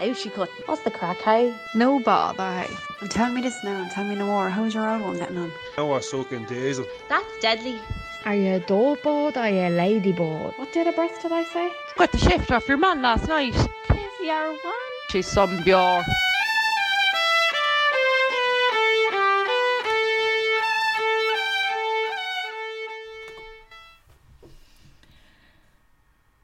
Out she cut. What's the crack, hey? No bother, hey. And tell me this now and tell me no more. How's your old one getting on? Now we're soaking diesel. That's deadly. Are you a dollbird or are you a ladybird? What did a breast did I say? Got the shift off your man last night. Tis your one. She's some bure.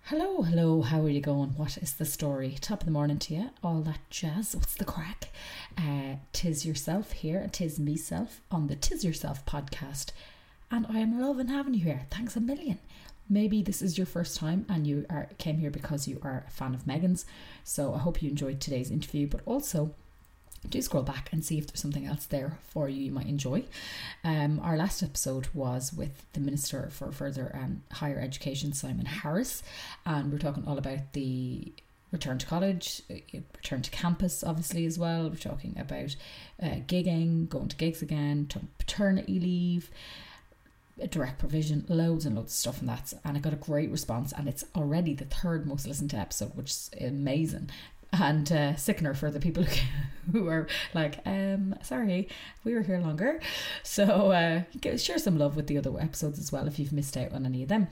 Hello, hello, how are you going? What is the story? Top of the morning to you, all that jazz. What's the crack? Uh, tis yourself here, tis meself on the Tis Yourself podcast, and I am loving having you here. Thanks a million. Maybe this is your first time and you are came here because you are a fan of Megan's. So I hope you enjoyed today's interview, but also do scroll back and see if there's something else there for you you might enjoy. Um, our last episode was with the Minister for Further um, Higher Education, Simon Harris, and we're talking all about the return to college, uh, return to campus, obviously, as well. We're talking about uh, gigging, going to gigs again, paternity leave. Direct provision, loads and loads of stuff, and that's and I got a great response, and it's already the third most listened to episode, which is amazing and uh, sickener for the people who are like, um, sorry, we were here longer. So uh, share some love with the other episodes as well if you've missed out on any of them.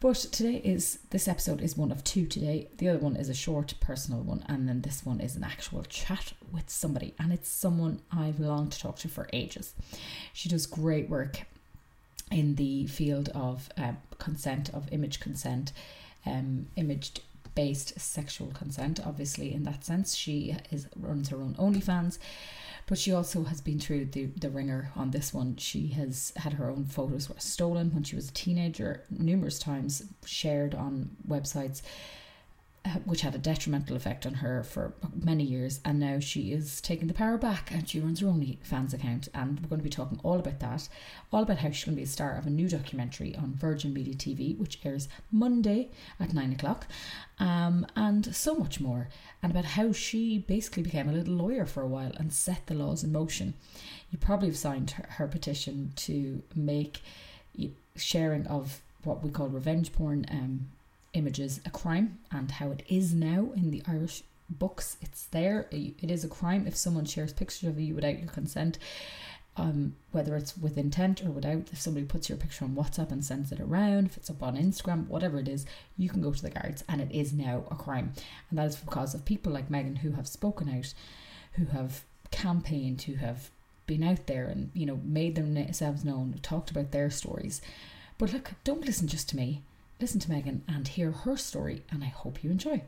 But today is this episode is one of two today. The other one is a short personal one, and then this one is an actual chat with somebody, and it's someone I've longed to talk to for ages. She does great work in the field of um, consent, of image consent, um, imaged based sexual consent. Obviously, in that sense, she is runs her own OnlyFans, but she also has been through the the ringer on this one. She has had her own photos stolen when she was a teenager numerous times, shared on websites. Which had a detrimental effect on her for many years, and now she is taking the power back and she runs her own fans account. And we're going to be talking all about that, all about how she's going to be a star of a new documentary on Virgin Media TV, which airs Monday at nine o'clock, um, and so much more, and about how she basically became a little lawyer for a while and set the laws in motion. You probably have signed her, her petition to make sharing of what we call revenge porn um, images a crime and how it is now in the Irish books. It's there. It is a crime if someone shares pictures of you without your consent. Um, whether it's with intent or without, if somebody puts your picture on WhatsApp and sends it around, if it's up on Instagram, whatever it is, you can go to the guards and it is now a crime. And that is because of people like Megan who have spoken out, who have campaigned, who have been out there and, you know, made themselves known, talked about their stories. But look, don't listen just to me listen to Megan and hear her story, and I hope you enjoy.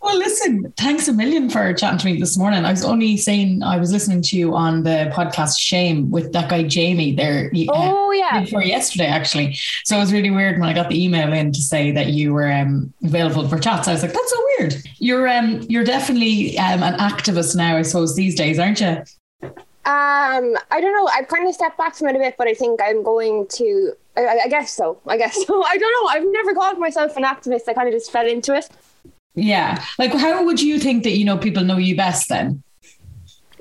Well, listen, thanks a million for chatting to me this morning. I was only saying I was listening to you on the podcast Shame with that guy Jamie there. Uh, oh, uh, yeah. Before yesterday, actually. So it was really weird when I got the email in to say that you were um, available for chats. I was like, that's so weird. You're um, you're definitely um, an activist now, I suppose, these days, aren't you? Um, I don't know. I've kind of stepped back from it a bit, but I think I'm going to. I, I guess so. I guess so. I don't know. I've never called myself an activist. I kind of just fell into it. Yeah. Like, how would you think that you know people know you best then?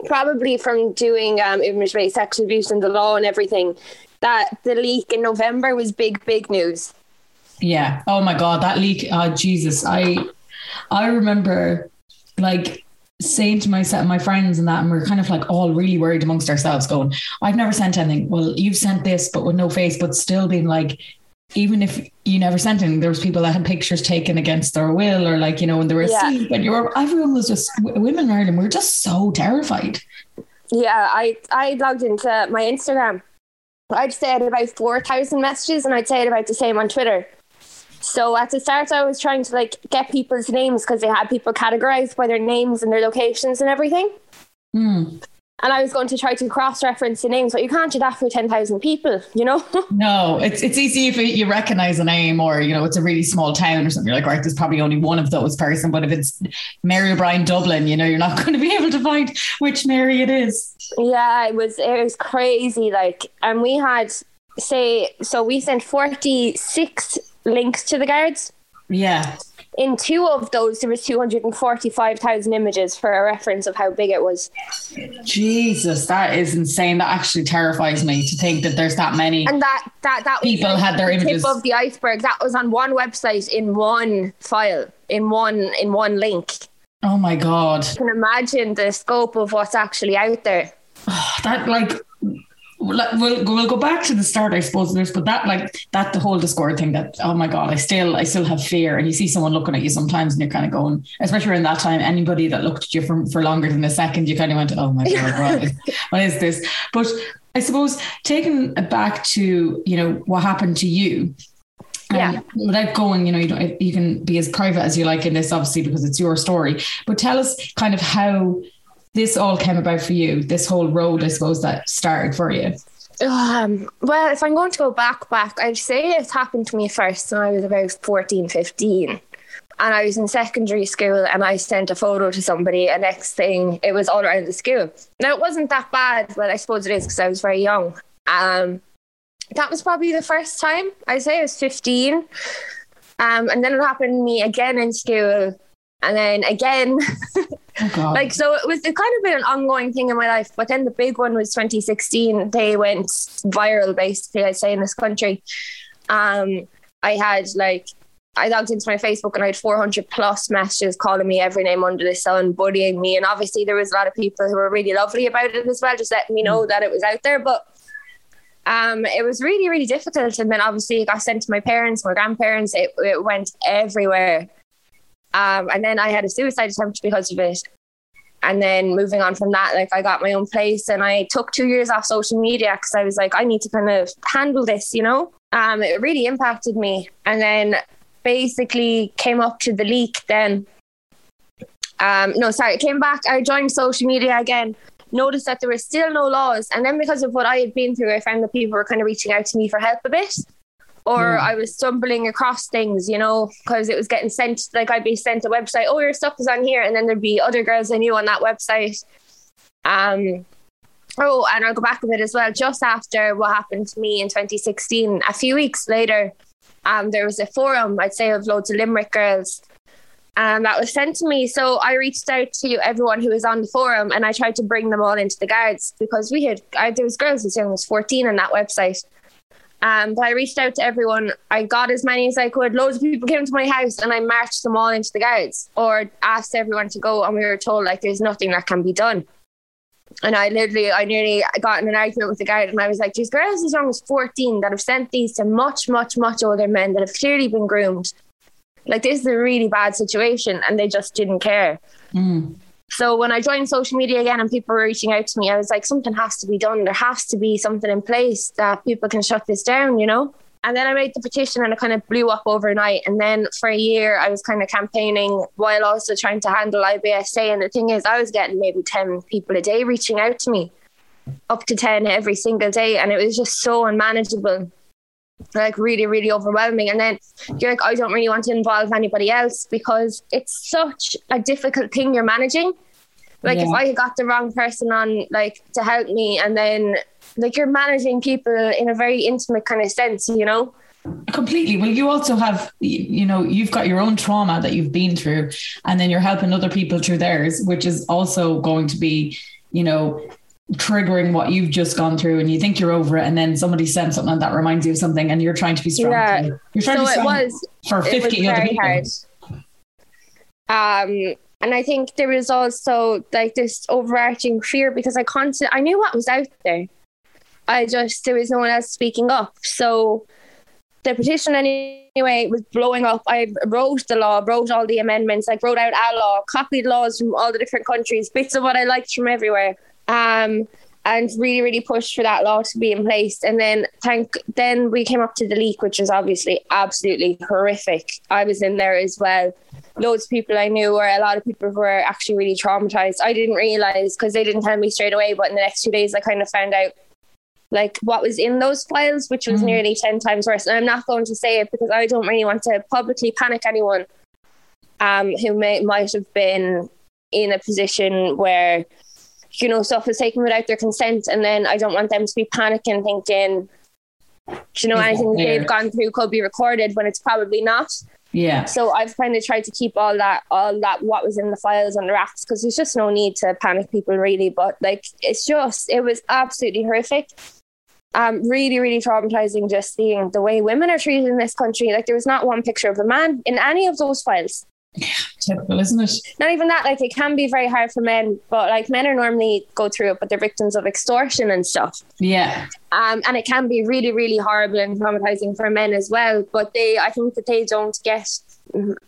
Probably from doing um, image-based sexual abuse and the law and everything. That the leak in November was big, big news. Yeah. Oh my God, that leak. Oh Jesus, I, I remember, like saying to myself, my friends and that, and we're kind of like all really worried amongst ourselves, going, I've never sent anything. Well, you've sent this, but with no face, but still being like, even if you never sent anything, there was people that had pictures taken against their will, or like, you know, when they were yeah. asleep, and you were, everyone was just, women in Ireland, we were just so terrified. Yeah, I, I logged into my Instagram. I'd say I had about 4,000 messages, and I'd say it about the same on Twitter. So at the start, I was trying to like get people's names because they had people categorized by their names and their locations and everything. Mm. And I was going to try to cross-reference the names, but you can't do that for ten thousand people, you know. no, it's it's easy if you recognize a name or you know it's a really small town or something. You're like, right, there's probably only one of those person. But if it's Mary O'Brien Dublin, you know, you're not going to be able to find which Mary it is. Yeah, it was it was crazy. Like, and we had say so we sent 46 links to the guards. Yeah. In two of those, there was 245,000 images for a reference of how big it was. Jesus, that is insane. That actually terrifies me to think that there's that many. And that that that was People like had their the images. tip of the iceberg. That was on one website in one file, in one in one link. Oh my God. You can imagine the scope of what's actually out there. Oh, That, like, we'll, we'll go back to the start, I suppose. There's, but that, like, that the whole Discord thing. That oh my god, I still I still have fear. And you see someone looking at you sometimes, and you're kind of going, especially around that time. Anybody that looked at you for for longer than a second, you kind of went, oh my god, what is, what is this? But I suppose taking back to you know what happened to you. um, Yeah. without going, you know, you don't, you can be as private as you like in this, obviously, because it's your story. But tell us kind of how this all came about for you. This whole road, I suppose, that started for you. Um, well, if I'm going to go back, back, I'd say it happened to me first when I was about 14, 15. And I was in secondary school and I sent a photo to somebody. And next thing, it was all around the school. Now, it wasn't that bad, but I suppose it is because I was very young. Um, that was probably the first time. I'd say I was 15. Um, and then it happened to me again in school. And then again Oh like so it was it kind of been an ongoing thing in my life but then the big one was 2016 they went viral basically i'd say in this country um i had like I logged into my Facebook and I had 400 plus messages calling me every name under the sun, bullying me. And obviously, there was a lot of people who were really lovely about it as well, just letting me know that it was out there. But um, it was really, really difficult. And then obviously, it got sent to my parents, my grandparents. It, it went everywhere. Um, and then I had a suicide attempt because of it. And then moving on from that, like I got my own place and I took two years off social media because I was like, I need to kind of handle this, you know? Um, it really impacted me. And then basically came up to the leak then. Um, no, sorry, it came back. I joined social media again, noticed that there were still no laws. And then because of what I had been through, I found that people were kind of reaching out to me for help a bit or. I was stumbling across things, you know, because it was getting sent. Like I'd be sent a website, oh, your stuff is on here, and then there'd be other girls I knew on that website. Um, oh, and I'll go back a bit as well. Just after what happened to me in 2016, a few weeks later, um, there was a forum, I'd say, of loads of Limerick girls. And that was sent to me. So I reached out to everyone who was on the forum and I tried to bring them all into the guards because we had, I, there was girls as young as 14 on that website. Um, but I reached out to everyone. I got as many as I could. Loads of people came to my house and I marched them all into the guards or asked everyone to go. And we were told, like, there's nothing that can be done. And I literally, I nearly got in an argument with the guard and I was like, there's girls as young as 14 that have sent these to much, much, much older men that have clearly been groomed. Like, this is a really bad situation. And they just didn't care. Mm. So when I joined social media again and people were reaching out to me, I was like, something has to be done. There has to be something in place that people can shut this down, you know? And then I made the petition and it kind of blew up overnight. And then for a year, I was kind of campaigning while also trying to handle IBSA. And the thing is, I was getting maybe 10 people a day reaching out to me, up to 10 every single day. And it was just so unmanageable like really really overwhelming. And then you're like i don't really want to involve anybody else because it's such a difficult thing you're managing. Like if i got the wrong person on like to help me and then like you're managing people in a very intimate kind of sense you know? Completely. Well, you also have, you know, you've got your own trauma that you've been through, and then you're helping other people through theirs, which is also going to be, you know, triggering what you've just gone through. And you think you're over it, and then somebody sends something that reminds you of something, and you're trying to be strong. Yeah. too. You're trying so to be it was for it was 50 other very hard um and i think there was also like this overarching fear because i constantly i knew what was out there i just there was no one else speaking up so the petition anyway was blowing up i wrote the law wrote all the amendments like wrote out our law copied laws from all the different countries bits of what i liked from everywhere um and really really pushed for that law to be in place. And then thank then we came up to the leak which was obviously absolutely horrific. I was in there as well. Loads of people i knew or a lot of people who were actually really traumatized. I didn't realize because they didn't tell me straight away but in the next two days i kind of found out like what was in those files which was Mhm. nearly 10 times worse. And i'm not going to say it because i don't really want to publicly panic anyone um who may might have been in a position where you know stuff is taken without their consent and then i don't want them to be panicking thinking you know anything they've gone through could be recorded when it's probably not. Yeah. So I've kind of tried to keep all that, all that, what was in the files on the racks, because there's just no need to panic people really. But like, it's just, it was absolutely horrific. Um, really, really traumatizing just seeing the way women are treated in this country. Like, there was not one picture of a man in any of those files. Typical, isn't it? Not even that, like, it can be very hard for men, but like, men are normally go through it, but they're victims of extortion and stuff. Yeah. Um, and it can be really, really horrible and traumatizing for men as well. But they, I think that they don't get,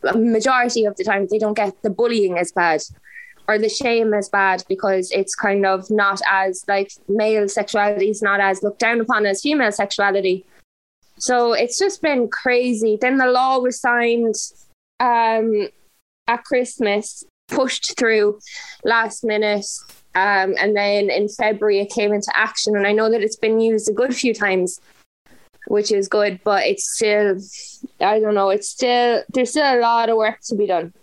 a majority of the time, they don't get the bullying as bad or the shame as bad because it's kind of not as, like, male sexuality is not as looked down upon as female sexuality. So it's just been crazy. Then the law was signed um, at Christmas, pushed through last minute. Um, and then in February, it came into action. And I know that it's been used a good few times, which is good, but it's still, I don't know, it's still, there's still a lot of work to be done.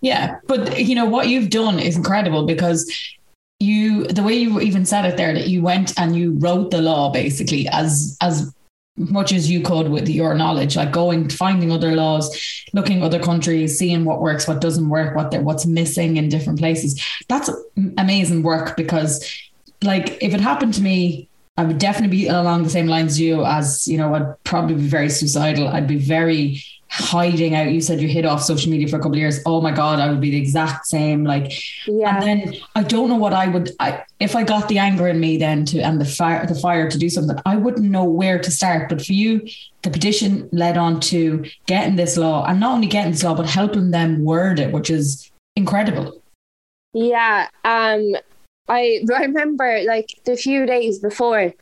Yeah, but you know what you've done is incredible because you the way you even said it there that you went and you wrote the law basically as as much as you could with your knowledge like going finding other laws looking other countries seeing what works what doesn't work what what's missing in different places. That's amazing work because like if it happened to me I would definitely be along the same lines as you as you know I'd probably be very suicidal. I'd be very hiding out. You said you hid off social media for a couple of years. Oh my god I would be the exact same. Like Yeah. and then I don't know what I would I if I got the anger in me then to and the fire the fire to do something I wouldn't know where to start. But for you the petition led on to getting this law and not only getting this law but helping them word it which is incredible. Yeah, um, I remember like the few days before,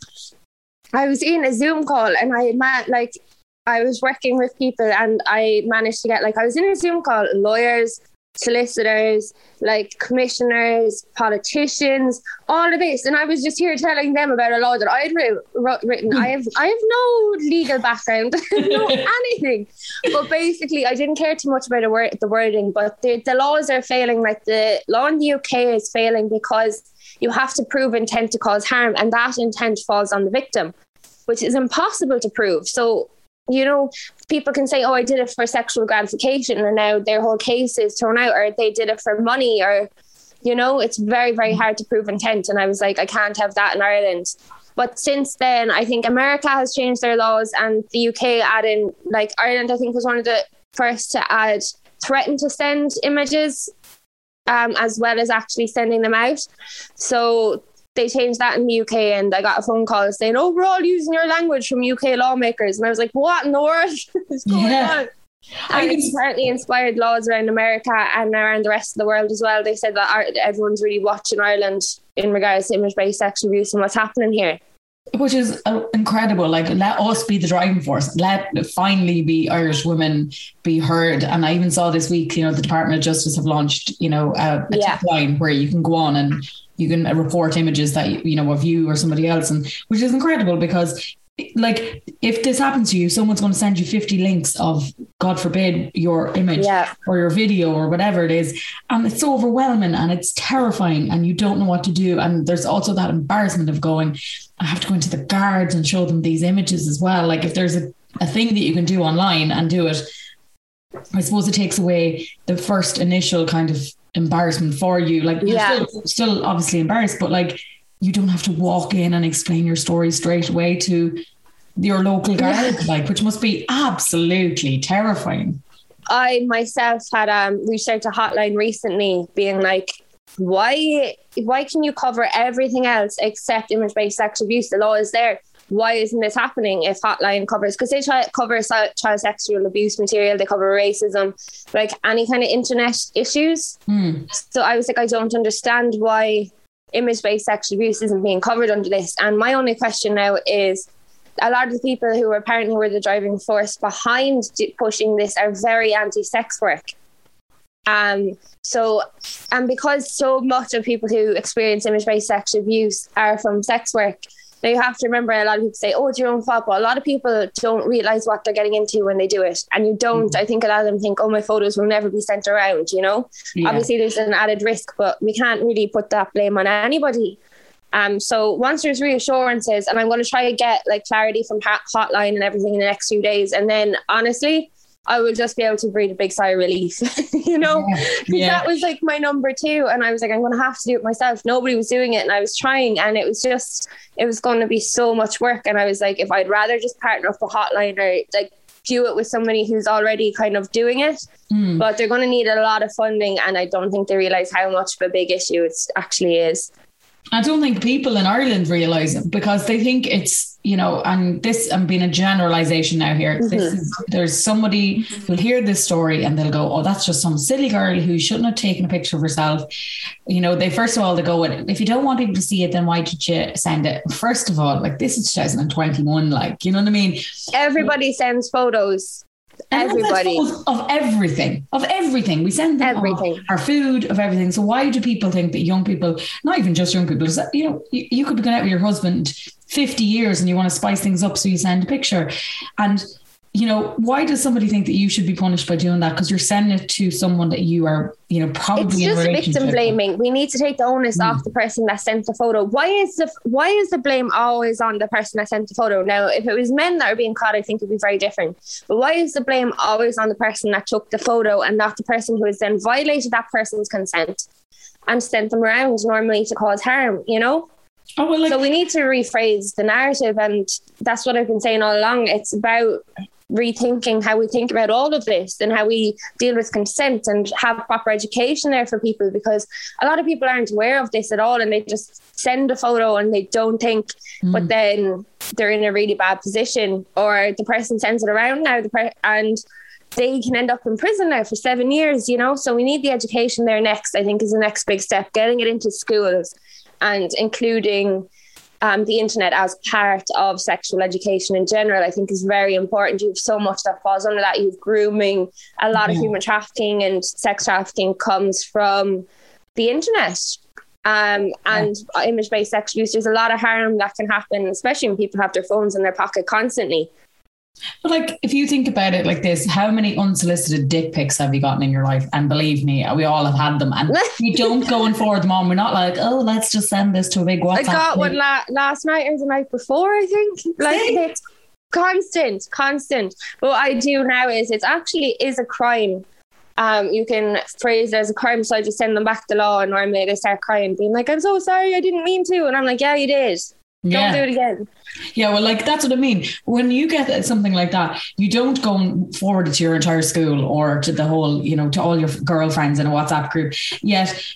I was in a Zoom call and I met like I was working with people and I managed to get like I was in a Zoom call lawyers, solicitors, like commissioners, politicians, all of this, and I was just here telling them about a law that I had writ- wrote, written. I have I have no legal background, no anything, but basically I didn't care too much about the word the wording. But the the laws are failing. Like the law in the UK is failing because you have to prove intent to cause harm, and that intent falls on the victim, which is impossible to prove. So you know, people can say, "Oh, I did it for sexual gratification," and now their whole case is thrown out, or they did it for money, or you know, it's very, very hard to prove intent. And I was like, I can't have that in Ireland. But since then, I think America has changed their laws, and the UK adding, like Ireland, I think was one of the first to add threaten to send images, um, as well as actually sending them out. So they changed that in the UK, and I got a phone call saying, "Oh, we're all using your language from UK lawmakers," and I was like, "What in the world is going Yeah. on?" And it's apparently inspired laws around America and around the rest of the world as well. They said that everyone's really watching Ireland in regards to image-based sexual abuse and what's happening here. which is uh, incredible. Like, let us be the driving force. Let finally be Irish women be heard. And I even saw this week, you know, the Department of Justice have launched, you know, a, a Yeah. line where you can go on and you can report images that you, you know of you or somebody else, and which is incredible because. Like if this happens to you, someone's going to send you 50 links of, God forbid, your image Yeah. or your video or whatever it is. And it's so overwhelming and it's terrifying and you don't know what to do. And there's also that embarrassment of going, I have to go into the guards and show them these images as well. Like if there's a, a thing that you can do online and do it, I suppose it takes away the first initial kind of embarrassment for you. Like you're Yeah. still, still obviously embarrassed, but like you don't have to walk in and explain your story straight away to your local guard, like which must be absolutely terrifying. I myself had um, reached out to Hotline recently, being like, "Why? Why can you cover everything else except image-based sexual abuse? The law is there. Why isn't this happening? If Hotline covers, because they try to cover child sexual abuse material, they cover racism, like any kind of internet issues. Hmm. So I was like, I don't understand why image-based sexual abuse isn't being covered under this. And my only question now is, a lot of the people who apparently were the driving force behind pushing this are very anti-sex work. Um, so, and because so much of people who experience image-based sexual abuse are from sex work, now you have to remember a lot of people say, "Oh, it's your own fault," but a lot of people don't realize what they're getting into when they do it, and you don't. I think a lot of them think, "Oh, my photos will never be sent around," you know Yeah. obviously there's an added risk but we can't really put that blame on anybody Um, so once there's reassurances, and I'm going to try to get like clarity from hotline and everything in the next few days, and then honestly, I will just be able to breathe a big sigh of relief, you know, because Yeah. that was like my number two, and I was like, I'm going to have to do it myself. Nobody was doing it, and I was trying, and it was just, it was going to be so much work, and I was like, if I'd rather just partner up a hotline or like do it with somebody who's already kind of doing it, Mm. but they're going to need a lot of funding, and I don't think they realize how much of a big issue it actually is. I don't think people in Ireland realize it because they think it's, you know, and this, I'm being a generalization now here. Mm-hmm. is, there's somebody who'll hear this story and they'll go, oh, that's just some silly girl who shouldn't have taken a picture of herself. You know, they first of all, they go, if you don't want people to see it, then why did you send it? First of all, like this is 2021, like, you know what I mean? Everybody sends photos. And Everybody. Of, everything, of everything. We send them Everything. our food, of everything. So why do people think that young people, not even just young people, you know, you, you could be going out with your husband 50 years and you want to spice things up, so you send a picture. And, you know, why does somebody think that you should be punished by doing that? Because you're sending it to someone that you are, you know, probably It's in a just victim blaming. We need to take the onus Mm. off the person that sent the photo. Why is the why is the blame always on the person that sent the photo? Now, if it was men that are being caught, I think it'd be very different. But why is the blame always on the person that took the photo and not the person who has then violated that person's consent and sent them around normally to cause harm? You know. Oh, well, like, so we need to rephrase the narrative, and that's what I've been saying all along. It's about rethinking how we think about all of this and how we deal with consent and have proper education there for people because a lot of people aren't aware of this at all and they just send a photo and they don't think mm. but then they're in a really bad position or the person sends it around now the per- and they can end up in prison now for seven years you know so we need the education there next i think is the next big step getting it into schools and including um, the internet as part of sexual education in general, I think is very important. You have so much that falls under that. You have grooming, a lot of human trafficking and sex trafficking comes from the internet. Um, and image based sex use, there's a lot of harm that can happen, especially when people have their phones in their pocket constantly. But like, if you think about it like this, how many unsolicited dick pics have you gotten in your life? And believe me, we all have had them. And we don't go and forward them on. We're not like, oh, let's just send this to a big WhatsApp. I got one la- last night or the night before, I think. Like it's constant, constant. But what I do now is it actually is a crime. Um, you can phrase it as a crime, so I just send them back to law, and normally they start crying, being like, "I'm so sorry, I didn't mean to," and I'm like, "Yeah, you did. Yeah. Don't do it again." Yeah, well, like that's what I mean. When you get something like that, you don't go and forward it to your entire school or to the whole, you know, to all your girlfriends in a WhatsApp group. Yet,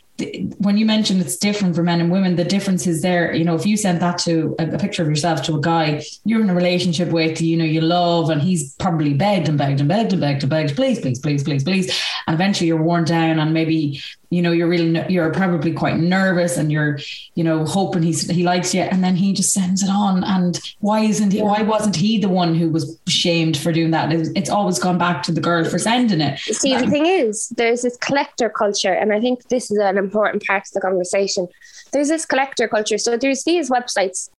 when you mentioned it's different for men and women, the difference is there. You know, if you sent that to a, a picture of yourself to a guy you're in a relationship with, you know, you love, and he's probably begged and begged and begged and begged and begged, please, please, please, please, please, and eventually you're worn down, and maybe you know you're really you're probably quite nervous, and you're you know hoping he's he likes you, and then he just sends it on, and why isn't he? Why wasn't he the one who was shamed for doing that? It's, it's always gone back to the girl for sending it. See, the um, thing is, there's this collector culture, and I think this is an important part of the conversation. There's this collector culture. So there's these websites,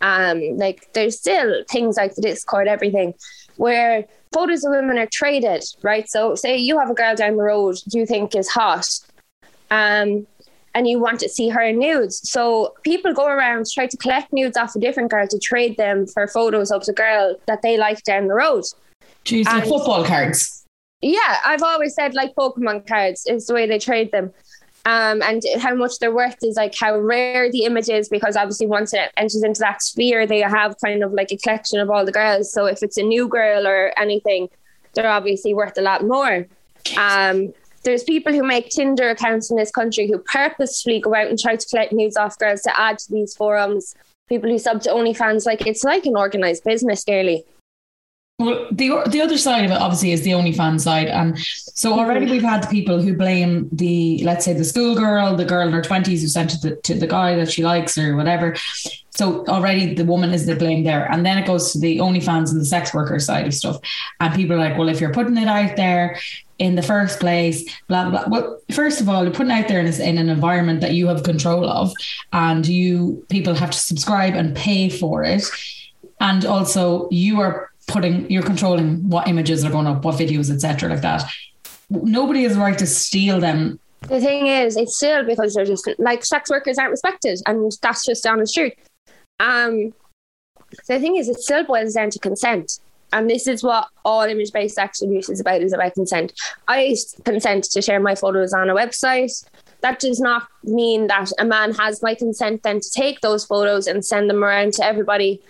um, like there's still things like the Discord, everything, where photos of women are traded, right? So say you have a girl down the road you think is hot, um, and you want to see her nudes. So people go around try to collect nudes off a different girl to trade them for photos of the girl that they like down the road. Jeez, like football cards. Yeah, I've always said like Pokemon cards is the way they trade them. Um, and how much they're worth is like how rare the image is because obviously once it enters into that sphere, they have kind of like a collection of all the girls. So if it's a new girl or anything, they're obviously worth a lot more. Um, there's people who make Tinder accounts in this country who purposefully go out and try to collect nudes off girls to add to these forums. People who sub to OnlyFans, like it's like an organized business, nearly. Well, the the other side of it obviously is the OnlyFans side, and so already we've had the people who blame the let's say the schoolgirl, the girl in her twenties who sent it to, to the guy that she likes or whatever. So already the woman is the blame there, and then it goes to the OnlyFans and the sex worker side of stuff, and people are like, well, if you're putting it out there in the first place, blah blah. Well, first of all, you're putting it out there in, in an environment that you have control of, and you people have to subscribe and pay for it, and also you are putting you're controlling what images are going up what videos etc like that nobody has the right to steal them the thing is, it's still because they're just like sex workers aren't respected, and that's just down the street. Um, the thing is, it still boils down to consent. And this is what all image based sexual abuse is about is about consent. I consent to share my photos on a website. That does not mean that a man has my consent then to take those photos and send them around to everybody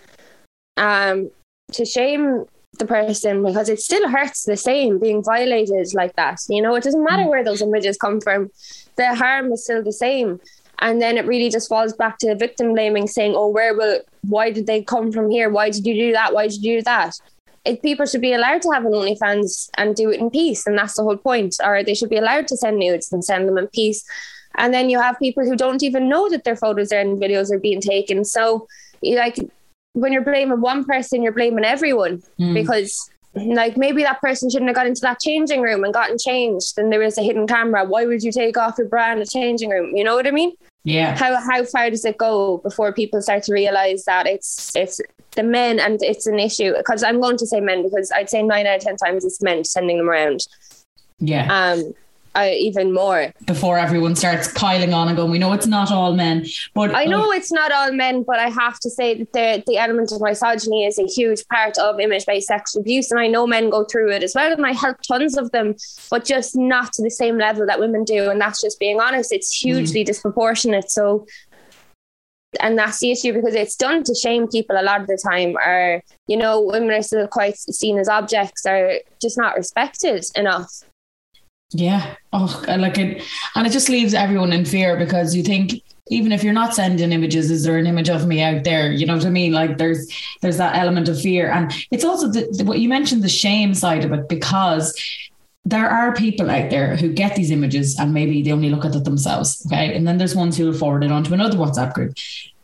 um, to shame the person because it still hurts the same being violated like that. You know, it doesn't matter mm. where those images come from, the harm is still the same. And then it really just falls back to the victim blaming, saying, "Oh, where will? Why did they come from here? Why did you do that? Why did you do that?" It, people should be allowed to have an OnlyFans and do it in peace, and that's the whole point. Or they should be allowed to send nudes and send them in peace. And then you have people who don't even know that their photos and videos are being taken. So, like when you're blaming one person, you're blaming everyone Mm. because like maybe that person shouldn't have got into that changing room and gotten changed and there was a hidden camera. Why would you take off your bra in the changing room? You know what I mean? Yeah. How how far does it go before people start to realize that it's it's the men and it's an issue? Because I'm going to say men because I'd say nine out of ten times it's men sending them around. Yeah. Um, I, even more. Before everyone starts piling on and going, we know it's not all men, but I know oh, it's not all men, but I have to say that the the element of misogyny is a huge part of image based sexual abuse, and I know men go through it as well, and I help tons of them, but just not to the same level that women do, and that's just being honest. It's hugely mm. disproportionate. So. And that's the issue because it's done to shame people a lot of the time, or you know, women are still quite seen as objects, or just not respected enough. Yeah. Oh, like it. And it just leaves everyone in fear because you think even if you're not sending images, is there an image of me out there? You know what I mean? Like there's there's that element of fear. And it's also the, the, what you mentioned the shame side of it because there are people out there who get these images and maybe they only look at it themselves. Okay. And then there's ones who will forward it onto another WhatsApp group.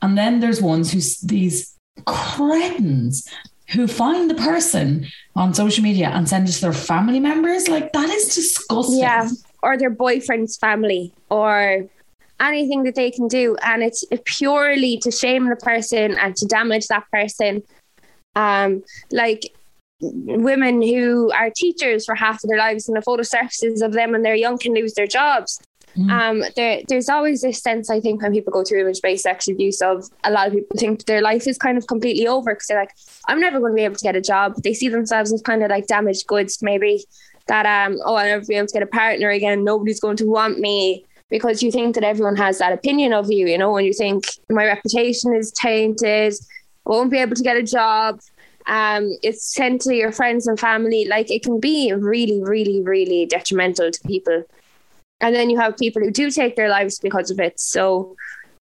And then there's ones who these cretins who find the person on social media and send it to their family members. Like that is disgusting. Yeah, or their boyfriend's family, or anything that they can do, and it's purely to shame the person and to damage that person. Um, like women who are teachers for half of their lives, and the photo surfaces of them when they're young can lose their jobs. Mm. Um, there, there's always this sense, I think, when people go through image-based sexual abuse, of a lot of people think their life is kind of completely over because they're like, I'm never going to be able to get a job. They see themselves as kind of like damaged goods, maybe that um, oh, I'll never be able to get a partner again. Nobody's going to want me because you think that everyone has that opinion of you, you know, and you think my reputation is tainted, I won't be able to get a job. Um, it's sent to your friends and family. Like it can be really, really, really detrimental to people. And then you have people who do take their lives because of it. So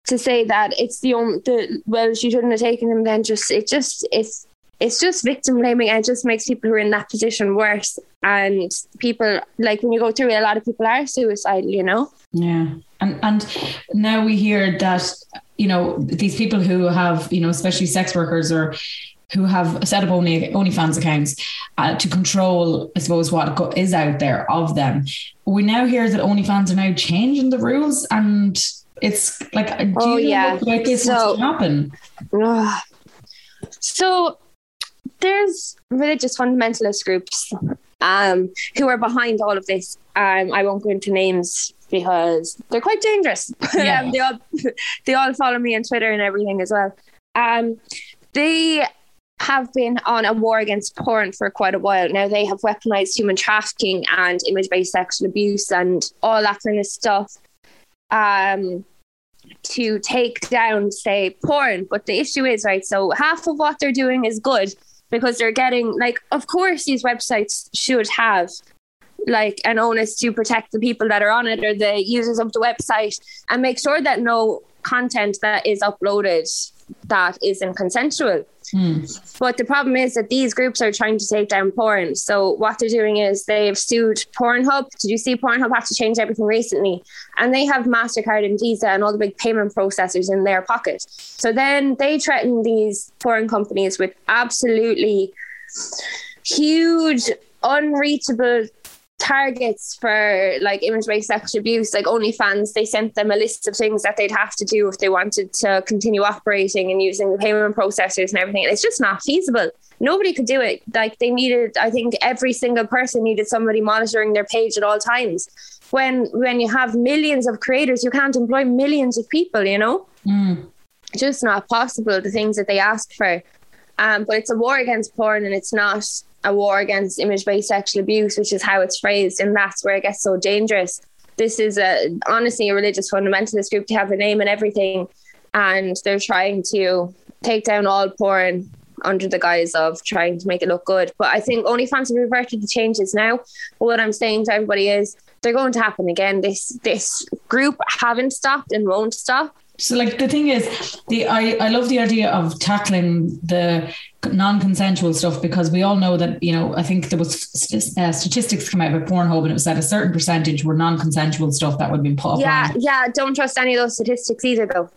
to say that it's the only the well, she shouldn't have taken them, then just it just it's it's just victim blaming and it just makes people who are in that position worse. And people like when you go through it, a lot of people are suicidal, you know. Yeah. And and now we hear that, you know, these people who have, you know, especially sex workers or who have a set up only OnlyFans accounts uh, to control, I suppose, what go- is out there of them. We now hear that OnlyFans are now changing the rules, and it's like, do Oh, you know yeah. about this So- happen? Ugh. So there's religious fundamentalist groups um, who are behind all of this. Um, I won't go into names because they're quite dangerous. Yeah. um, they all they all follow me on Twitter and everything as well. Um, they have been on a war against porn for quite a while now. They have weaponized human trafficking and image-based sexual abuse and all that kind of stuff. Um, to take down, say, porn. But the issue is, right, so half of what they're doing is good because they're getting, like, of course, these websites should have like an onus to protect the people that are on it or the users of the website and make sure that no content that is uploaded that isn't consensual. Hmm. But the problem is that these groups are trying to take down porn. So what they're doing is they've sued Pornhub. Did you see Pornhub have to change everything recently? And they have MasterCard and Visa and all the big payment processors in their pocket. So then they threaten these porn companies with absolutely huge, unreachable targets for like image based sexual abuse, like OnlyFans, they sent them a list of things that they'd have to do if they wanted to continue operating and using the payment processors and everything. It's just not feasible. Nobody could do it. Like they needed, I think every single person needed somebody monitoring their page at all times. When when you have millions of creators, you can't employ millions of people, you know? Mm. Just not possible, the things that they ask for. Um, but it's a war against porn and it's not a war against image based sexual abuse, which is how it's phrased, and that's where it gets so dangerous. This is a honestly a religious fundamentalist group. They have a name and everything, and they're trying to take down all porn under the guise of trying to make it look good. But I think OnlyFans have reverted the changes now. But what I'm saying to everybody is they're going to happen again. This this group haven't stopped and won't stop. So, like the thing is, the I, I love the idea of tackling the non-consensual stuff because we all know that you know I think there was st- uh, statistics come out about Pornhub and it was that a certain percentage were non-consensual stuff that would be been put up. Yeah, on. yeah. Don't trust any of those statistics either, though.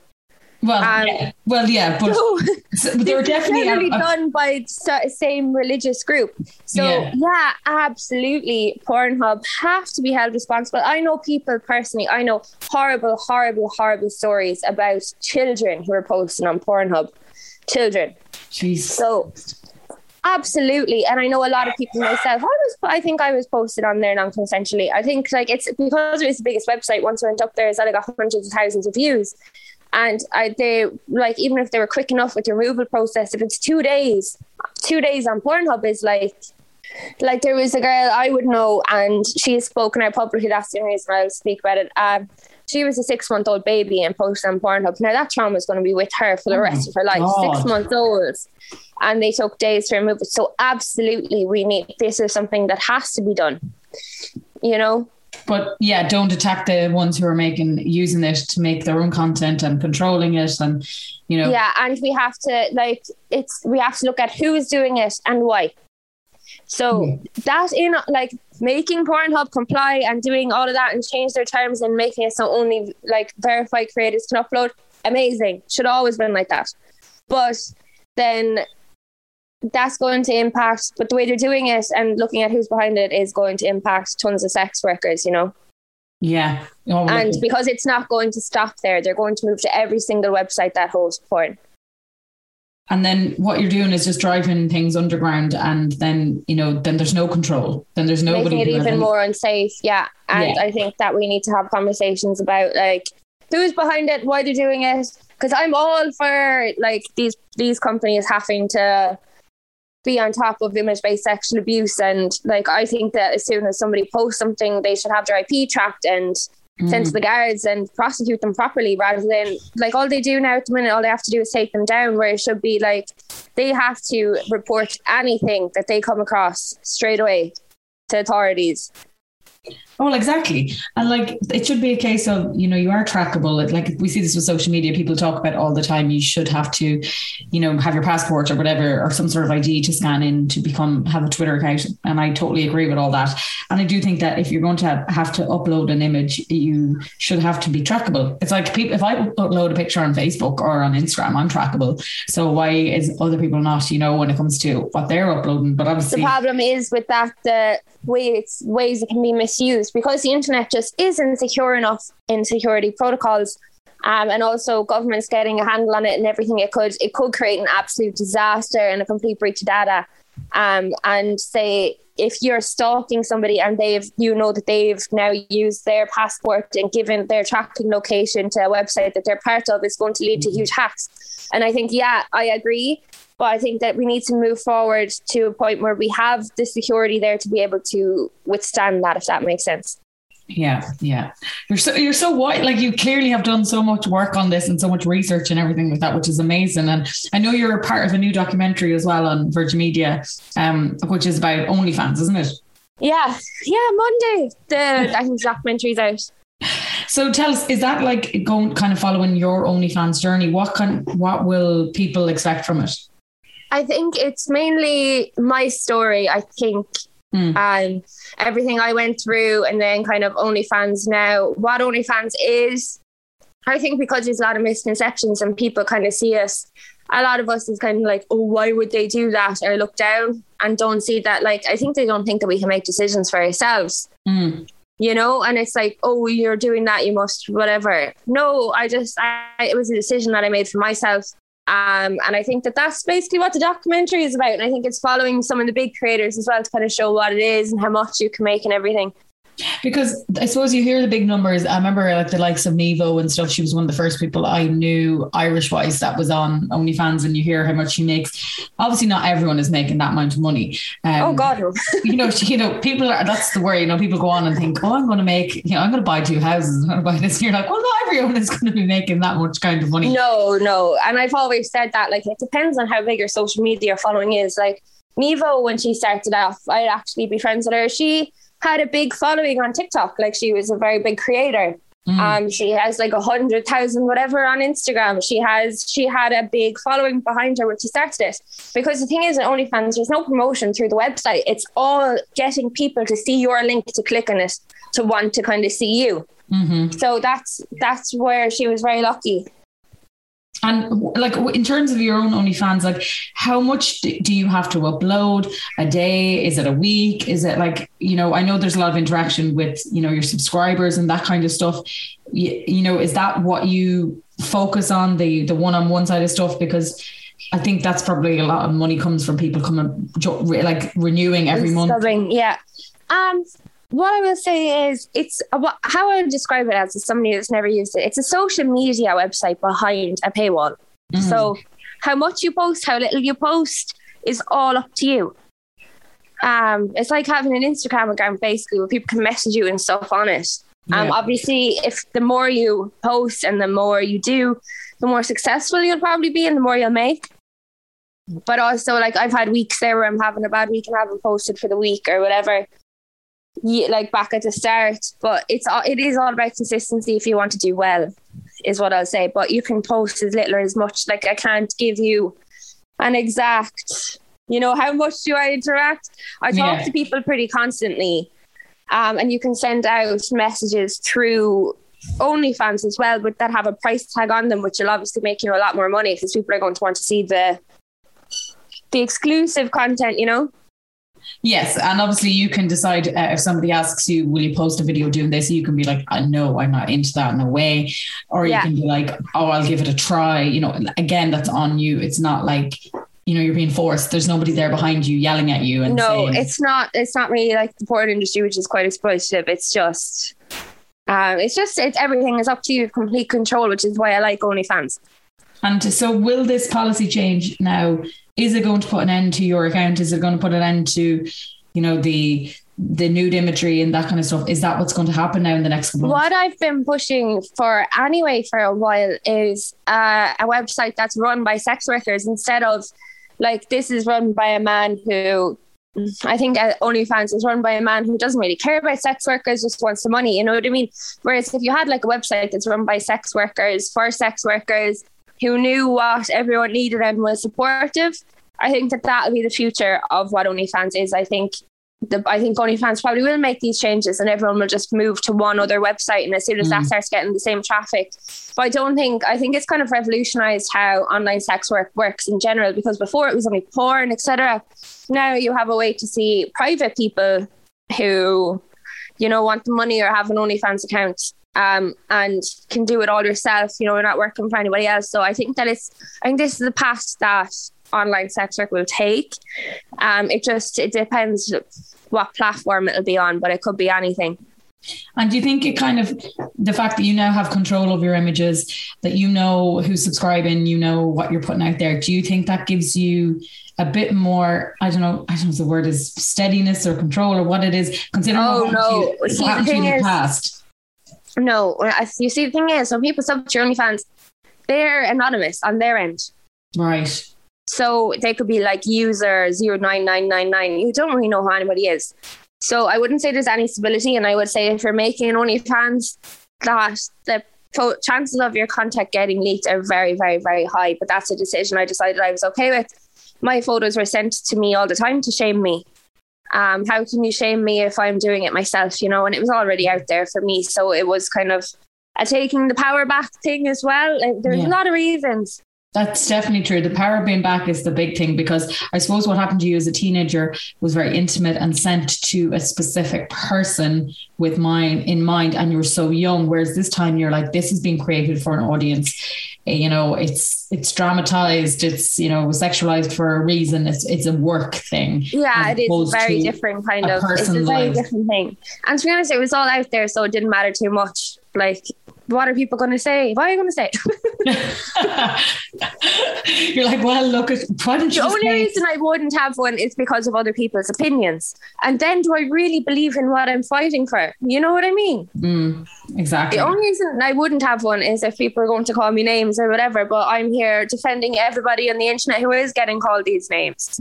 Well, Um, yeah, well, yeah, but so they were This definitely. a- a- done by the same religious group. So Yeah. yeah. absolutely, Pornhub have to be held responsible. I know people personally. I know horrible, horrible, horrible stories about children who are posting on Pornhub. Children. Jeez. So absolutely, and I know a lot of people myself. I was, I think I was posted on there non-consensually. I think like it's because it was the biggest website. Once I went up there, it's like got hundreds of thousands of views. And I, they like even if they were quick enough with the removal process, if it's two days, two days on Pornhub is like, like there was a girl I would know, and she has spoken out publicly. That's the reason I'll speak about it. Um, she was a six month old baby and posted on Pornhub. Now that trauma is going to be with her for the rest of her life. God. Six months old, and they took days to remove it. So absolutely, we need this is something that has to be done. You know, But yeah, don't attack the ones who are making using it to make their own content and controlling it, and you know, yeah and we have to like it's we have to look at who is doing it and why. So that in like making pornhub comply and doing all of that and change their terms and making it so only like verified creators can upload amazing. Should always been like that. But then that's going to impact but the way they're doing it and looking at who's behind it is going to impact tons of sex workers you know yeah. Oh, and because it's not going to stop there they're going to move to every single website that holds porn and then what you're doing is just driving things underground, and then you know, then there's no control. Then there's nobody. making it even more unsafe. Yeah, and Yeah. I think that we need to have conversations about like who's behind it, why they're doing it. Because I'm all for like these these companies having to be on top of image-based sexual abuse, and like I think that as soon as somebody posts something, they should have their IP tracked and sent to Mm. the guards and prosecute them properly, rather than like all they do now at the minute, all they have to do is take them down. Where it should be like they have to report anything that they come across straight away to authorities. Oh, well, exactly. And like, it should be a case of, you know, you are trackable. Like, we see this with social media. People talk about all the time. You should have to, you know, have your passport or whatever, or some sort of ID to scan in to become, have a Twitter account. And I totally agree with all that. And I do think that if you're going to have to upload an image, you should have to be trackable. It's like people, if I upload a picture on Facebook or on Instagram, I'm trackable. So why is other people not, you know, when it comes to what they're uploading? But obviously, The problem is with that the way it's ways it can be misused because the internet just isn't secure enough in security protocols. Um, and also governments getting a handle on it and everything it could it could create an absolute disaster and a complete breach of data. Um, and say if you're stalking somebody and they've you know that they've now used their passport and given their tracking location to a website that they're part of is going to lead to huge hacks. And I think yeah, I agree. But I think that we need to move forward to a point where we have the security there to be able to withstand that, if that makes sense. Yeah, yeah. You're so you're so white. Like you clearly have done so much work on this and so much research and everything like that, which is amazing. And I know you're a part of a new documentary as well on Virgin Media, um, which is about OnlyFans, isn't it? Yeah, yeah. Monday, the I think the documentary's out. So tell us, is that like going kind of following your OnlyFans journey? What kind what will people expect from it? I think it's mainly my story. I think Mm. um, everything I went through, and then kind of OnlyFans now. What OnlyFans is, I think because there's a lot of misconceptions and people kind of see us a lot of us is kind of like, oh, why would they do that? Or look down and don't see that. Like, I think they don't think that we can make decisions for ourselves, Mm. you know? And it's like, oh, you're doing that, you must, whatever. No, I just, I, it was a decision that I made for myself. Um, and I think that that's basically what the documentary is about. And I think it's following some of the big creators as well to kind of show what it is and how much you can make and everything. Because I suppose you hear the big numbers. I remember like the likes of Nevo and stuff. She was one of the first people I knew Irish wise that was on OnlyFans, and you hear how much she makes. Obviously, not everyone is making that amount of money. Um, oh God, you know, she, you know, people are. That's the worry. You know, people go on and think, oh, I'm going to make. You know, I'm going to buy two houses. I'm going to buy this. And you're like, well, not everyone is going to be making that much kind of money. No, no. And I've always said that, like, it depends on how big your social media following is. Like, Nevo, when she started off, I'd actually be friends with her. She had a big following on TikTok. Like, she was a very big creator. Mm. Um, she has like a hundred thousand whatever on Instagram. She has she had a big following behind her when she started it. Because the thing is, in OnlyFans, there's no promotion through the website. It's all getting people to see your link to click on it to want to kind of see you. hmm So that's that's where she was very lucky. And like in terms of your own OnlyFans, like how much do you have to upload a day? Is it a week? Is it like you know? I know there's a lot of interaction with you know your subscribers and that kind of stuff. You, you know, is that what you focus on the the one on one side of stuff? Because I think that's probably a lot of money comes from people coming like renewing every month. Yeah. Um, what I will say is, it's a, how I would describe it as, as somebody that's never used it. It's a social media website behind a paywall. Mm. So, how much you post, how little you post, is all up to you. Um, it's like having an Instagram account basically where people can message you and stuff on it. Um, Yeah. obviously, if the more you post and the more you do, the more successful you'll probably be and the more you'll make. But also, like I've had weeks there where I'm having a bad week and I haven't posted for the week or whatever. Yeah, like back at the start. But it's all it is all about consistency if you want to do well, is what I'll say. But you can post as little or as much. Like I can't give you an exact. You know how much do I interact? I talk Yeah. to people pretty constantly, um, and you can send out messages through OnlyFans as well, but that have a price tag on them, which will obviously make you a lot more money because people are going to want to see the the exclusive content. You know. Yes, and obviously you can decide uh, if somebody asks you, "Will you post a video doing this?" You can be like, uh, "No, I'm not into that. in a way," or you can be like, "Oh, I'll give it a try." You know, again, that's on you. It's not like you know you're being forced. There's nobody there behind you yelling at you and no saying, it's not it's not really like the porn industry which is quite exploitative it's just um it's just it's everything is up to you You complete control which is why i like onlyfans And so, will this policy change now? Is it going to put an end to your account? Is it going to put an end to, you know, the the nude imagery and that kind of stuff? Is that what's going to happen now in the next couple of months? what i've been pushing for anyway for a while is uh, a website that's run by sex workers instead of like this is run by a man who I think uh, OnlyFans is run by a man who doesn't really care about sex workers, just wants the money. You know what I mean? Whereas if you had like a website that's run by sex workers for sex workers who knew what everyone needed and was supportive, I think that that will be the future of what OnlyFans is. I think the I think OnlyFans probably will make these changes and everyone will just move to one other website. And as soon as that Mm. starts getting the same traffic, but I don't think I think it's kind of revolutionized how online sex work works in general because before it was only porn, etc. Now you have a way to see private people who, you know, want the money or have an OnlyFans account um, and can do it all yourself. You know, you're not working for anybody else. So I think that it's I think this is the path that online sex work will take. Um, it just it depends what platform it'll be on, but it could be anything. And do you think it kind of the fact that you now have control of your images, that you know who's subscribing, you know what you're putting out there, do you think that gives you a bit more, I don't know, I don't know if the word is steadiness or control or what it is, considering Oh, what happened no. to you, what See, the happened to you in the past? No, I- you see, the thing is, when people sub to your OnlyFans, they're anonymous on their end. Right. So they could be like user 09999. You don't really know who anybody is. So I wouldn't say there's any stability. And I would say if you're making an OnlyFans, that the po- chances of your content getting leaked are very, very, very high. But that's a decision I decided I was okay with. My photos were sent to me all the time to shame me. Um, how can you shame me if I'm doing it myself? You know, and it was already out there for me. So it was kind of a taking the power back thing as well. Like, There's Yeah. a lot of reasons. That's definitely true. The power of being back is the big thing because I suppose what happened to you as a teenager was very intimate and sent to a specific person with mine in mind, and you were so young. Whereas this time you're like, this is being created for an audience. You know, it's it's dramatized, it's you know, sexualized for a reason. It's it's a work thing. Yeah, it is very different kind of. It's a very life. different thing. And to be honest, it was all out there, so it didn't matter too much. Like, what are people going to say? What are you going to say? You're like, well, look at why didn't you The only say- reason I wouldn't have one is because of other people's opinions. And then do I really believe in what I'm fighting for? You know what I mean? Mm, exactly. The only reason I wouldn't have one is if people are going to call me names or whatever, but I'm here defending everybody on the internet who is getting called these names.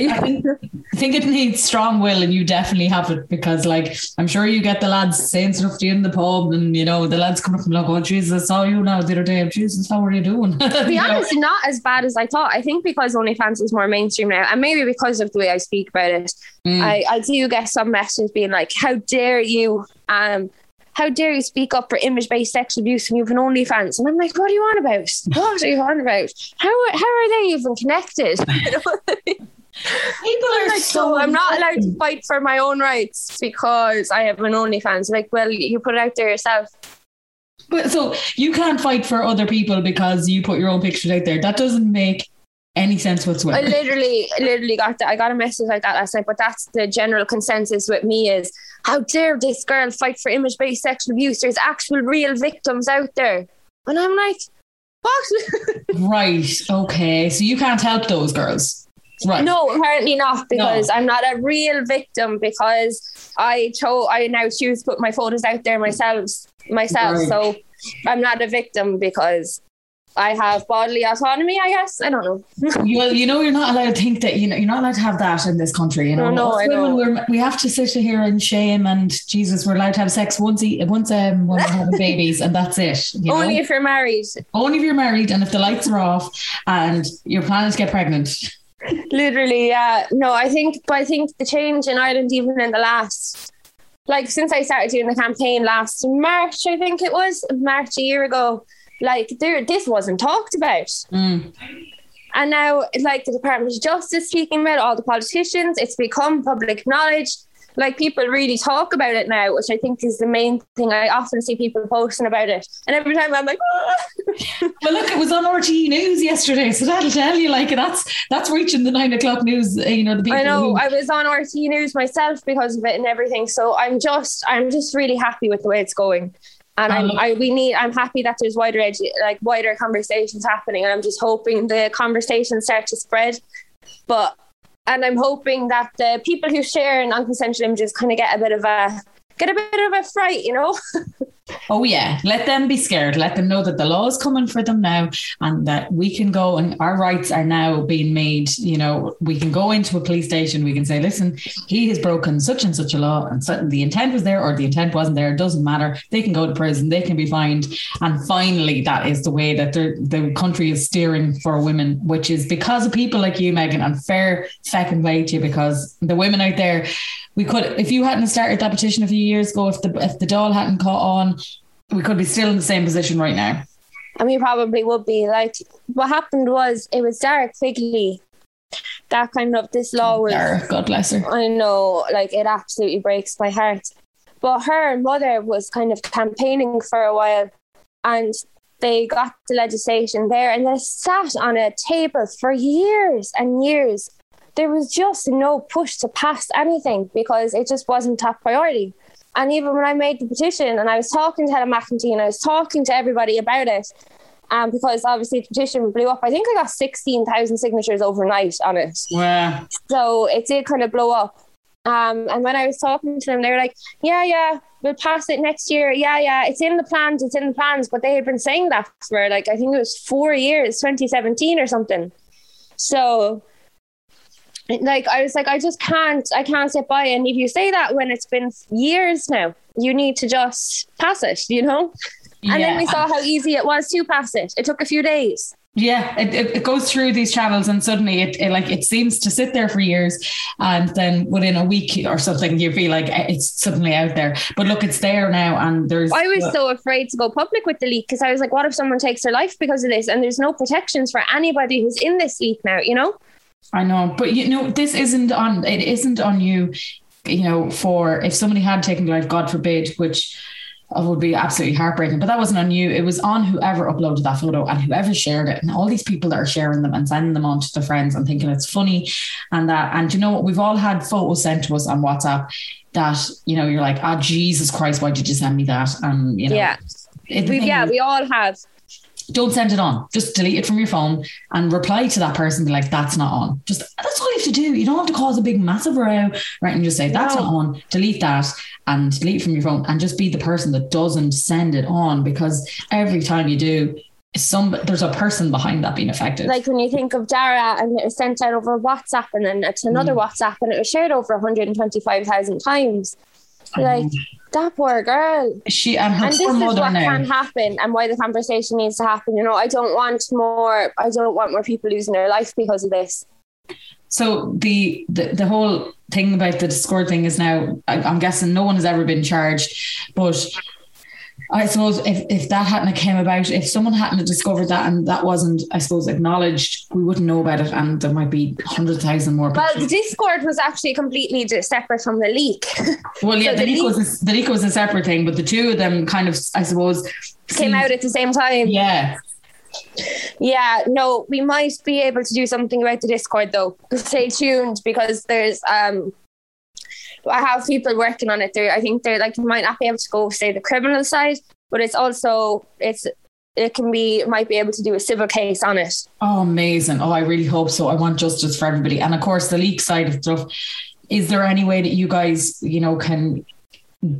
Yeah, I think, I think it needs strong will, and you definitely have it because, like, I'm sure you get the lads saying stuff to you in the pub, and you know the lads coming up and like, "Oh Jesus, I saw you now the other day. Jesus, how are you doing?" To be honest, not as bad as I thought. I think because OnlyFans is more mainstream now, and maybe because of the way I speak about it, Mm. I, I do get some messages being like, "How dare you?" Um, how dare you speak up for image-based sexual abuse when you have an OnlyFans? And I'm like, what are you on about? What are you on about? How how are they even connected? You know what I mean? People are like, so. I'm not allowed to fight for my own rights because I have an OnlyFans. Like, well, you put it out there yourself. But so you can't fight for other people because you put your own pictures out there. That doesn't make any sense whatsoever. I literally, literally got that. I got a message like that last night, but that's the general consensus with me is how dare this girl fight for image based sexual abuse? There's actual real victims out there. And I'm like, what? right. Okay. So you can't help those girls. Right. no, apparently not, because I'm not a real victim because I chose I now choose to put my photos out there myself myself. Right. So I'm not a victim because I have bodily autonomy, I guess. I don't know. You, well, you know, you're not allowed to think that you know you're not allowed to have that in this country. You know, No, no, I women, know. We're, we have to sit here in shame and Jesus. We're allowed to have sex once, e- once um, when we're having babies, and that's it. you know? Only if you're married. only if you're married and if the lights are off and you're planning to get pregnant. Literally, yeah. No, I think, but I think the change in Ireland, even in the last, like since I started doing the campaign last March, I think it was March a year ago. Like there, this wasn't talked about, Mm. and now like the Department of Justice speaking about it, all the politicians, it's become public knowledge. Like people really talk about it now, which I think is the main thing. I often see people posting about it, and every time I'm like, "Ah." Well, look, it was on RTE News yesterday, so that'll tell you. Like that's that's reaching the nine o'clock news. uh, You know, the people. I know who- I was on RT News myself because of it and everything. So I'm just I'm just really happy with the way it's going. And Oh, I'm. I we need I'm happy that there's wider edu- like wider conversations happening and I'm just hoping the conversations start to spread. But and I'm hoping that the people who share non-consensual images kind of get a bit of a get a bit of a fright, you know? Oh yeah, let them be scared. Let them know that the law is coming for them now, and that we can go and our rights are now being made. You know, we can go into a police station. We can say, "Listen, he has broken such and such a law, and so the intent was there or the intent wasn't there. It doesn't matter. They can go to prison. They can be fined." And finally, that is the way that the the country is steering for women, which is because of people like you, Megan, and fair second way to you, because the women out there we could if you hadn't started that petition a few years ago if the if the doll hadn't caught on we could be still in the same position right now And we probably would be like what happened was it was Dara Quigley that kind of this law was Dara, god bless her I know, like it absolutely breaks my heart. But her mother was kind of campaigning for a while and they got the legislation there and they sat on a table for years and years. There was just no push to pass anything because it just wasn't top priority. And even when I made the petition and I was talking to Helen McEntee and I was talking to everybody about it, um, because obviously the petition blew up. I think I got 16,000 signatures overnight on it. wow So it did kind of blow up. Um, and when I was talking to them, they were like, yeah, yeah, we'll pass it next year. Yeah, yeah, it's in the plans, it's in the plans. But they had been saying that for like, I think it was four years, 2017 or something. So like I was like, I just can't, I can't sit by. And if you say that when it's been years now, you need to just pass it, you know? And then we saw how easy it was to pass it. It took a few days. Yeah, it, it, it goes through these channels and suddenly it, it like it seems to sit there for years and then within a week or something you feel like eh, it's suddenly out there. But look, it's there now and there's I was so afraid to go public with the leak because I was like, what if someone takes their life because of this? And there's no protections for anybody who's in this leak now, you know? I know, but you know, this isn't on it isn't on you, you know, for if somebody had taken life, God forbid, which would be absolutely heartbreaking. But that wasn't on you. It was on whoever uploaded that photo and whoever shared it. And all these people that are sharing them and sending them on to their friends and thinking it's funny and that. And you know what? We've all had photos sent to us on WhatsApp that, you know, you're like, ah, oh, Jesus Christ, why did you send me that? And, you know, yeah. it- yeah, is- we all have. Don't send it on. Just delete it from your phone and reply to that person. Be like, that's not on. Just that's all you have to do. You don't have to cause a big massive row, right? And just say that's No. not on. Delete that and delete it from your phone, and just be the person that doesn't send it on because every time you do, some there's a person behind that being affected. Like when you think of Dara and it was sent out over WhatsApp and then it's another Mm. WhatsApp and it was shared over 125,000 times. Like that poor girl. she and her and this is what now. can happen and why the conversation needs to happen. You know, I don't want more I don't want more people losing their life because of this. So the, the the whole thing about the Discord thing is now. I, I'm guessing no one has ever been charged, but I suppose if, if that hadn't came about, if someone hadn't discovered that and that wasn't, I suppose, acknowledged, we wouldn't know about it, and there might be hundred thousand more. Well, the. Discord was actually completely separate from the leak. well, yeah, so the the leak was a, the leak was a separate thing, but the two of them kind of, I suppose, Came seemed- out at the same time. Yeah, Yeah, no, we might be able to do something about the Discord though. Stay tuned because there's um I have people working on it. There I think they're like you might not be able to go say the criminal side, but it's also it's it can be might be able to do a civil case on it. Oh, amazing. Oh, I really hope so. I want justice for everybody. And of course, the leak side of stuff. Is there any way that you guys, you know, can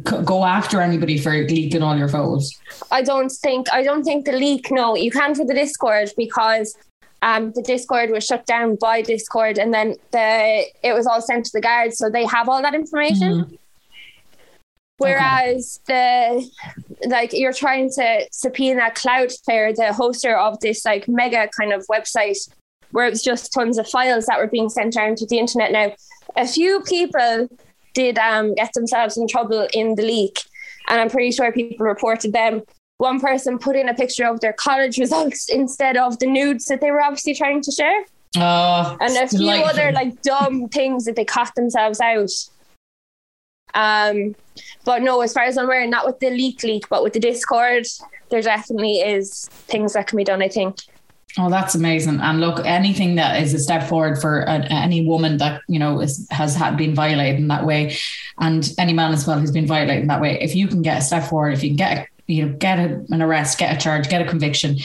go after anybody for leaking all your photos? I don't think I don't think the leak. No, you can for the Discord because um, the Discord was shut down by Discord, and then the it was all sent to the guards, so they have all that information. Mhm. Whereas the like you're trying to subpoena Cloudflare, the hoster of this like mega kind of website, where it's just tons of files that were being sent around to the internet. Now, a few people did um, get themselves in trouble in the leak, and I'm pretty sure people reported them. One person put in a picture of their college results instead of the nudes that they were obviously trying to share, Oh, and a few delightful. other like dumb things that they caught themselves out. Um, but no, as far as I'm aware, not with the leak leak, but with the Discord, there definitely is things that can be done. I think. Oh, that's amazing! And look, anything that is a step forward for a, any woman that you know is, has had been violated in that way, and any man as well who's been violated in that way, if you can get a step forward, if you can get a, you know get a, an arrest, get a charge, get a conviction,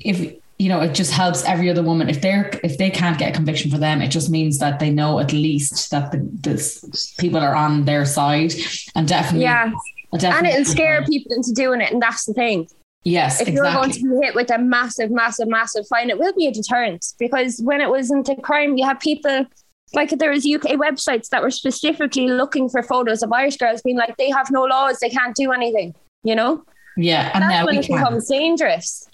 if you know it just helps every other woman. If they're if they can't get a conviction for them, it just means that they know at least that the this people are on their side, and definitely Yeah, and it'll scare people into doing it, and that's the thing. Yes, If you're going to be hit with a massive, massive, massive fine, it will be a deterrent because when it wasn't a crime, you have people like there was UK websites that were specifically looking for photos of Irish girls, being like they have no laws, they can't do anything. You know, Yeah, and that's now when we it can. becomes dangerous.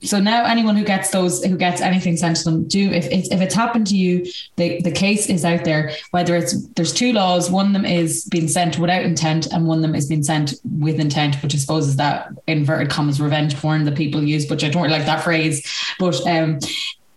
So now anyone who gets those who gets anything sent to them, do if it's if it's happened to you, the, the case is out there. Whether it's there's two laws, one of them is being sent without intent, and one of them is being sent with intent, which I suppose is that inverted commas revenge porn that people use, which I don't really like that phrase. But um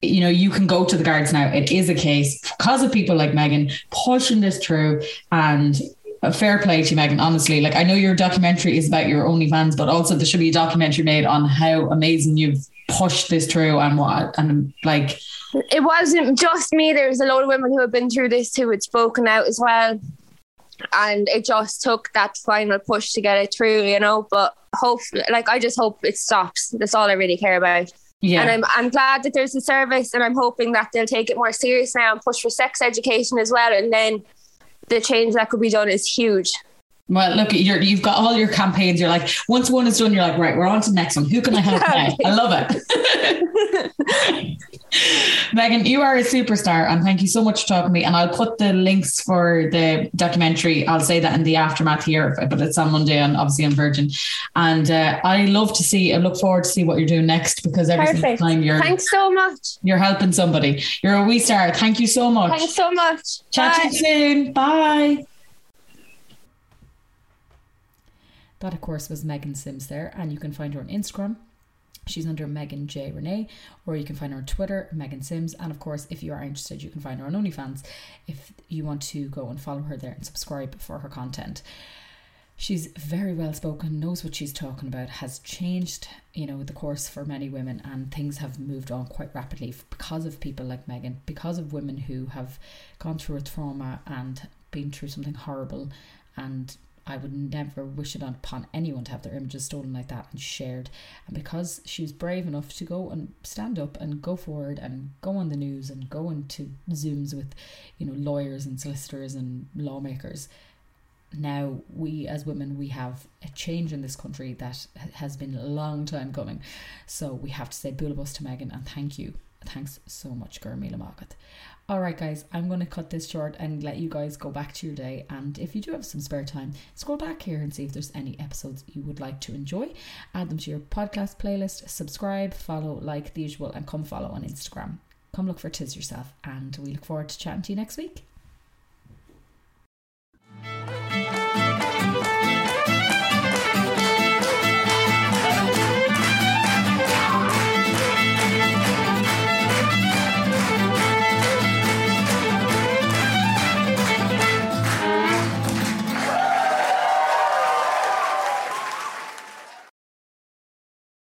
you know, you can go to the guards now. It is a case because of people like Megan pushing this through and a fair play to you, Megan. Honestly, like I know your documentary is about your OnlyFans, but also there should be a documentary made on how amazing you've pushed this through and what and like It wasn't just me. There was a lot of women who had been through this who had spoken out as well. And it just took that final push to get it through, you know. But hopefully, like, I just hope it stops. That's all I really care about. yeah. And I'm, I'm glad that there's a service, and I'm hoping that they'll take it more serious now and push for sex education as well. And then the change that could be done is huge. Well, look, you're, you've got all your campaigns. You're like, once one is done, you're like, right, we're on to the next one. Who can I help now? I love it. Megan, you are a superstar, and thank you so much for talking to me. And I'll put the links for the documentary. I'll say that in the aftermath here, but it's on Monday and obviously on Virgin. And uh, I love to see. I look forward to see what you're doing next because every single time you're Thanks so much. you're helping somebody. You're a wee star. Thank you so much. Thanks so much. Chat Bye. to you soon. Bye. That, of course, was Megan Sims there, and you can find her on Instagram. She's under Megan J Renee, or you can find her on Twitter, Megan Sims. And of course, if you are interested, you can find her on OnlyFans if you want to go and follow her there and subscribe for her content. She's very well spoken, knows what she's talking about, has changed, you know, the course for many women, and things have moved on quite rapidly because of people like Megan, because of women who have gone through a trauma and been through something horrible and I would never wish it upon anyone to have their images stolen like that and shared. And because she was brave enough to go and stand up and go forward and go on the news and go into Zooms with, you know, lawyers and solicitors and lawmakers, now we as women we have a change in this country that has been a long time coming. So we have to say bualadh bos to Megan and thank you. Thanks so much, Gurmila Margaret. All right, guys, I'm going to cut this short and let you guys go back to your day. And if you do have some spare time, scroll back here and see if there's any episodes you would like to enjoy. Add them to your podcast playlist, subscribe, follow, like the usual, and come follow on Instagram. Come look for Tis Yourself, and we look forward to chatting to you next week.